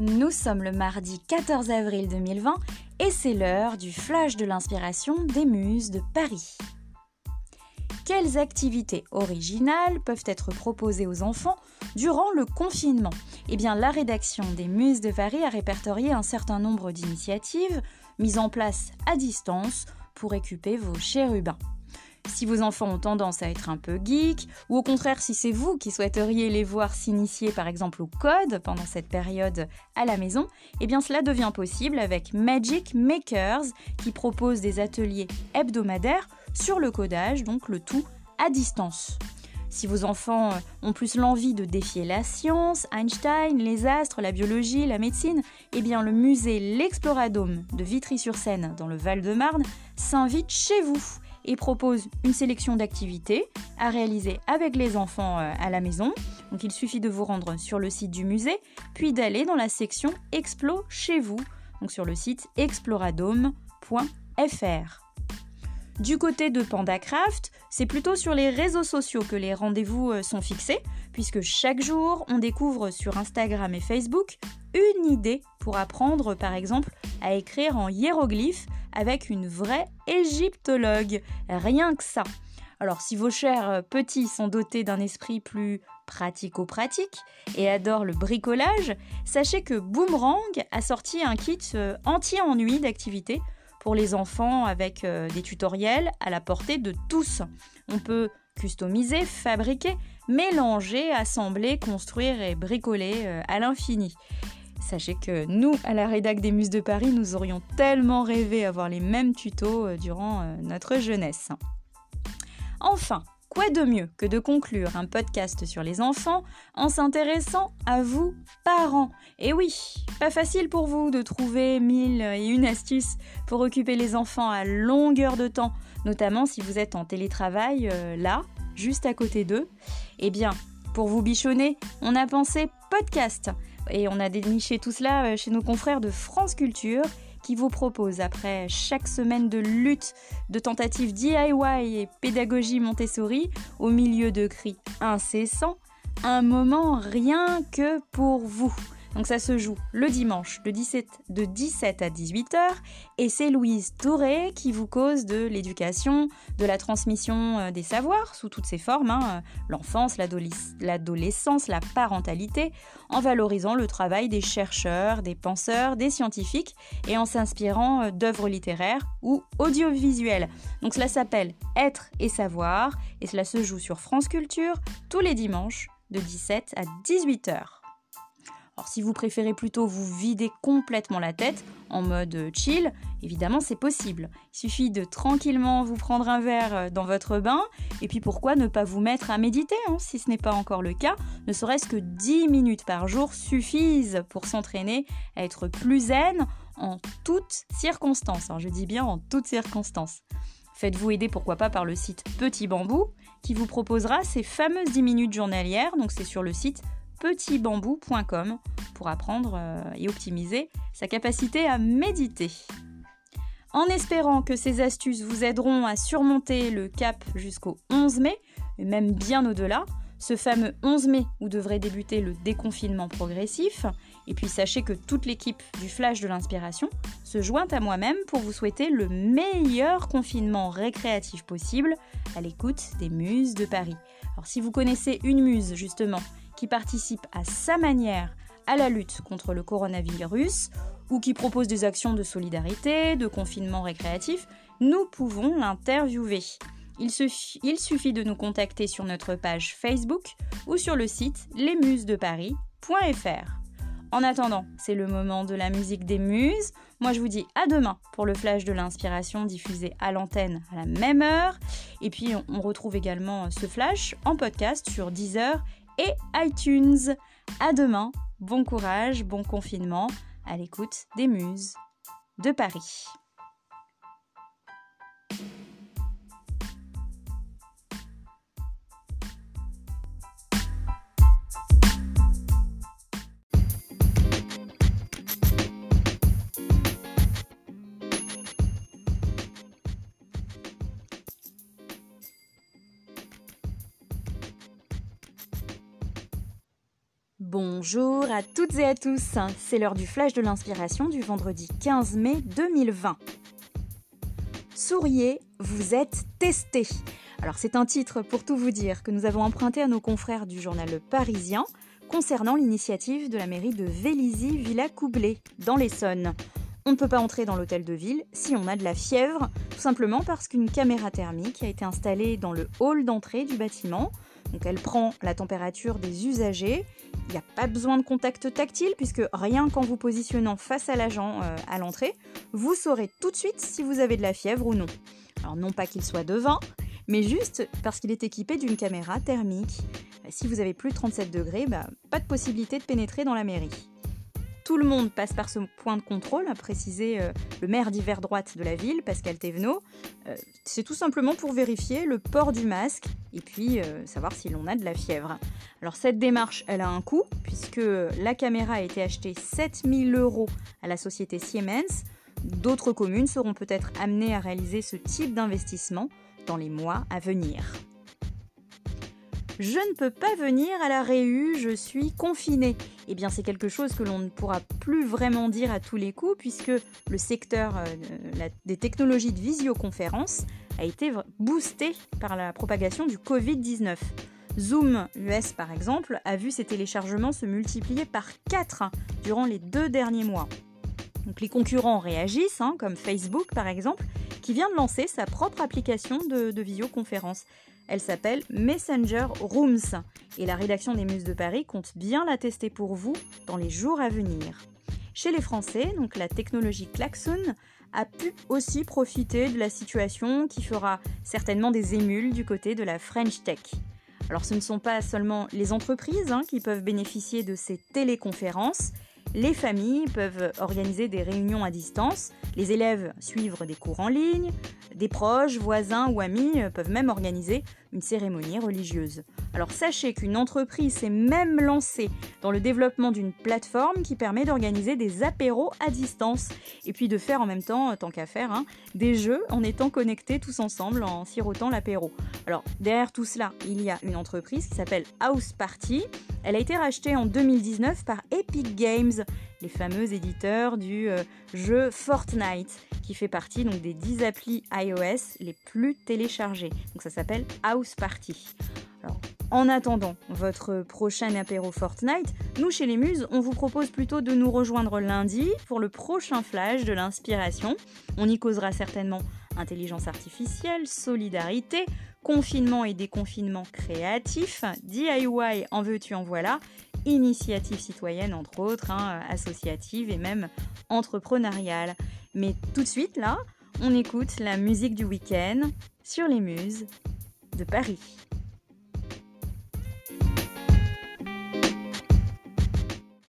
Nous sommes le mardi 14 avril 2020 et c'est l'heure du flash de l'inspiration des muses de Paris. Quelles activités originales peuvent être proposées aux enfants durant le confinement? Eh bien, la rédaction des Muses de Paris a répertorié un certain nombre d'initiatives mises en place à distance pour occuper vos chérubins. Si vos enfants ont tendance à être un peu geeks, ou au contraire si c'est vous qui souhaiteriez les voir s'initier par exemple au code pendant cette période à la maison, eh bien cela devient possible avec Magic Makers qui propose des ateliers hebdomadaires sur le codage, donc le tout à distance. Si vos enfants ont plus l'envie de défier la science, Einstein, les astres, la biologie, la médecine, eh bien le musée L'Exploradome de Vitry-sur-Seine dans le Val-de-Marne s'invite chez vous et propose une sélection d'activités à réaliser avec les enfants euh, à la maison. Donc il suffit de vous rendre sur le site du musée, puis d'aller dans la section Explo chez vous, donc sur le site exploradome.fr. Du côté de PandaCraft, c'est plutôt sur les réseaux sociaux que les rendez-vous euh, sont fixés, puisque chaque jour, on découvre sur Instagram et Facebook une idée pour apprendre par exemple à écrire en hiéroglyphes avec une vraie égyptologue. Rien que ça. Alors si vos chers euh, petits sont dotés d'un esprit plus pratico-pratique et adorent le bricolage, sachez que Boomerang a sorti un kit euh, anti-ennui d'activités pour les enfants avec euh, des tutoriels à la portée de tous. On peut customiser, fabriquer, mélanger, assembler, construire et bricoler euh, à l'infini. Sachez que nous, à la rédac des Muses de Paris, nous aurions tellement rêvé avoir les mêmes tutos euh, durant notre jeunesse. Enfin, Quoi de mieux que de conclure un podcast sur les enfants en s'intéressant à vous, parents? Et oui, pas facile pour vous de trouver mille et une astuces pour occuper les enfants à longueur de temps, notamment si vous êtes en télétravail euh, là, juste à côté d'eux. Eh bien, pour vous bichonner, on a pensé podcast et on a déniché tout cela euh, chez nos confrères de France Culture qui vous propose, après chaque semaine de lutte, de tentatives DIY et pédagogie Montessori, au milieu de cris incessants, un moment rien que pour vous. Donc ça se joue le dimanche de 17, de 17 à 18h et c'est Louise Touré qui vous cause de l'éducation, de la transmission euh, des savoirs sous toutes ses formes, hein, l'enfance, l'adolescence, la parentalité, en valorisant le travail des chercheurs, des penseurs, des scientifiques et en s'inspirant euh, d'œuvres littéraires ou audiovisuelles. Donc cela s'appelle Être et savoir et cela se joue sur France Culture tous les dimanches de 17 à 18h. Si vous préférez plutôt vous vider complètement la tête en mode chill, évidemment c'est possible. Il suffit de tranquillement vous prendre un verre euh, dans votre bain et puis pourquoi ne pas vous mettre à méditer hein, si ce n'est pas encore le cas. Ne serait-ce que 10 minutes par jour suffisent pour s'entraîner à être plus zen en toutes circonstances. Alors je dis bien en toutes circonstances. Faites-vous aider pourquoi pas par le site Petit Bambou qui vous proposera ces fameuses 10 minutes journalières. Donc c'est sur le site petitbambou.com pour apprendre euh, et optimiser sa capacité à méditer. En espérant que ces astuces vous aideront à surmonter le cap jusqu'au 11 mai, et même bien au-delà, ce fameux 11 mai où devrait débuter le déconfinement progressif. Et puis sachez que toute l'équipe du Flash de l'inspiration se joint à moi-même pour vous souhaiter le meilleur confinement récréatif possible à l'écoute des muses de Paris. Alors si vous connaissez une muse justement qui participe à sa manière à la lutte contre le coronavirus ou qui propose des actions de solidarité, de confinement récréatif, nous pouvons l'interviewer. Il, il, suffit de nous contacter sur notre page Facebook ou sur le site lesmusesdeparis.fr. En attendant, c'est le moment de la musique des muses. Moi, je vous dis à demain pour le flash de l'inspiration diffusé à l'antenne à la même heure. Et puis, on retrouve également ce flash en podcast sur Deezer et iTunes. À demain, bon courage, bon confinement, à l'écoute des muses de Paris. Bonjour à toutes et à tous, c'est l'heure du flash de l'inspiration du vendredi 15 mai 2020. Souriez, vous êtes testé. Alors c'est un titre pour tout vous dire que nous avons emprunté à nos confrères du journal Le Parisien concernant l'initiative de la mairie de Vélizy-Villacoublay dans l'Essonne. On ne peut pas entrer dans l'hôtel de ville si on a de la fièvre, tout simplement parce qu'une caméra thermique a été installée dans le hall d'entrée du bâtiment. Donc elle prend la température des usagers il n'y a pas besoin de contact tactile puisque rien qu'en vous positionnant face à l'agent euh, à l'entrée, vous saurez tout de suite si vous avez de la fièvre ou non. Alors non pas qu'il soit devin, mais juste parce qu'il est équipé d'une caméra thermique. Si vous avez plus de 37 degrés, bah, pas de possibilité de pénétrer dans la mairie. Tout le monde passe par ce point de contrôle, a précisé euh, le maire d'hiver droite de la ville, Pascal Thévenot. Euh, c'est tout simplement pour vérifier le port du masque et puis euh, savoir si l'on a de la fièvre. Alors cette démarche, elle a un coût, puisque la caméra a été achetée 7000 euros à la société Siemens. D'autres communes seront peut-être amenées à réaliser ce type d'investissement dans les mois à venir. Je ne peux pas venir à la Réu, je suis confiné. Eh bien, c'est quelque chose que l'on ne pourra plus vraiment dire à tous les coups, puisque le secteur euh, des technologies de visioconférence a été boosté par la propagation du Covid-19. Zoom US, par exemple, a vu ses téléchargements se multiplier par 4 durant les deux derniers mois. Donc, les concurrents réagissent, hein, comme Facebook par exemple, qui vient de lancer sa propre application de, de visioconférence. Elle s'appelle Messenger Rooms et la rédaction des Muses de Paris compte bien la tester pour vous dans les jours à venir. Chez les Français, donc la technologie Klaxon a pu aussi profiter de la situation qui fera certainement des émules du côté de la French Tech. Alors ce ne sont pas seulement les entreprises hein, qui peuvent bénéficier de ces téléconférences, les familles peuvent organiser des réunions à distance, les élèves suivre des cours en ligne, des proches, voisins ou amis peuvent même organiser une cérémonie religieuse. Alors sachez qu'une entreprise s'est même lancée dans le développement d'une plateforme qui permet d'organiser des apéros à distance et puis de faire en même temps, tant qu'à faire, hein, des jeux en étant connectés tous ensemble en sirotant l'apéro. Alors derrière tout cela, il y a une entreprise qui s'appelle House Party. Elle a été rachetée en 2019 par Epic Games, les fameux éditeurs du euh, jeu Fortnite, qui fait partie donc des 10 applis iOS les plus téléchargées. Donc ça s'appelle House Party. Alors, en attendant votre prochain apéro Fortnite, nous chez les Muses, on vous propose plutôt de nous rejoindre lundi pour le prochain flash de l'inspiration. On y causera certainement intelligence artificielle, solidarité, confinement et déconfinement créatif, DIY en veux-tu en voilà, initiative citoyenne entre autres, hein, associative et même entrepreneuriale. Mais tout de suite là, on écoute la musique du week-end sur les muses de Paris.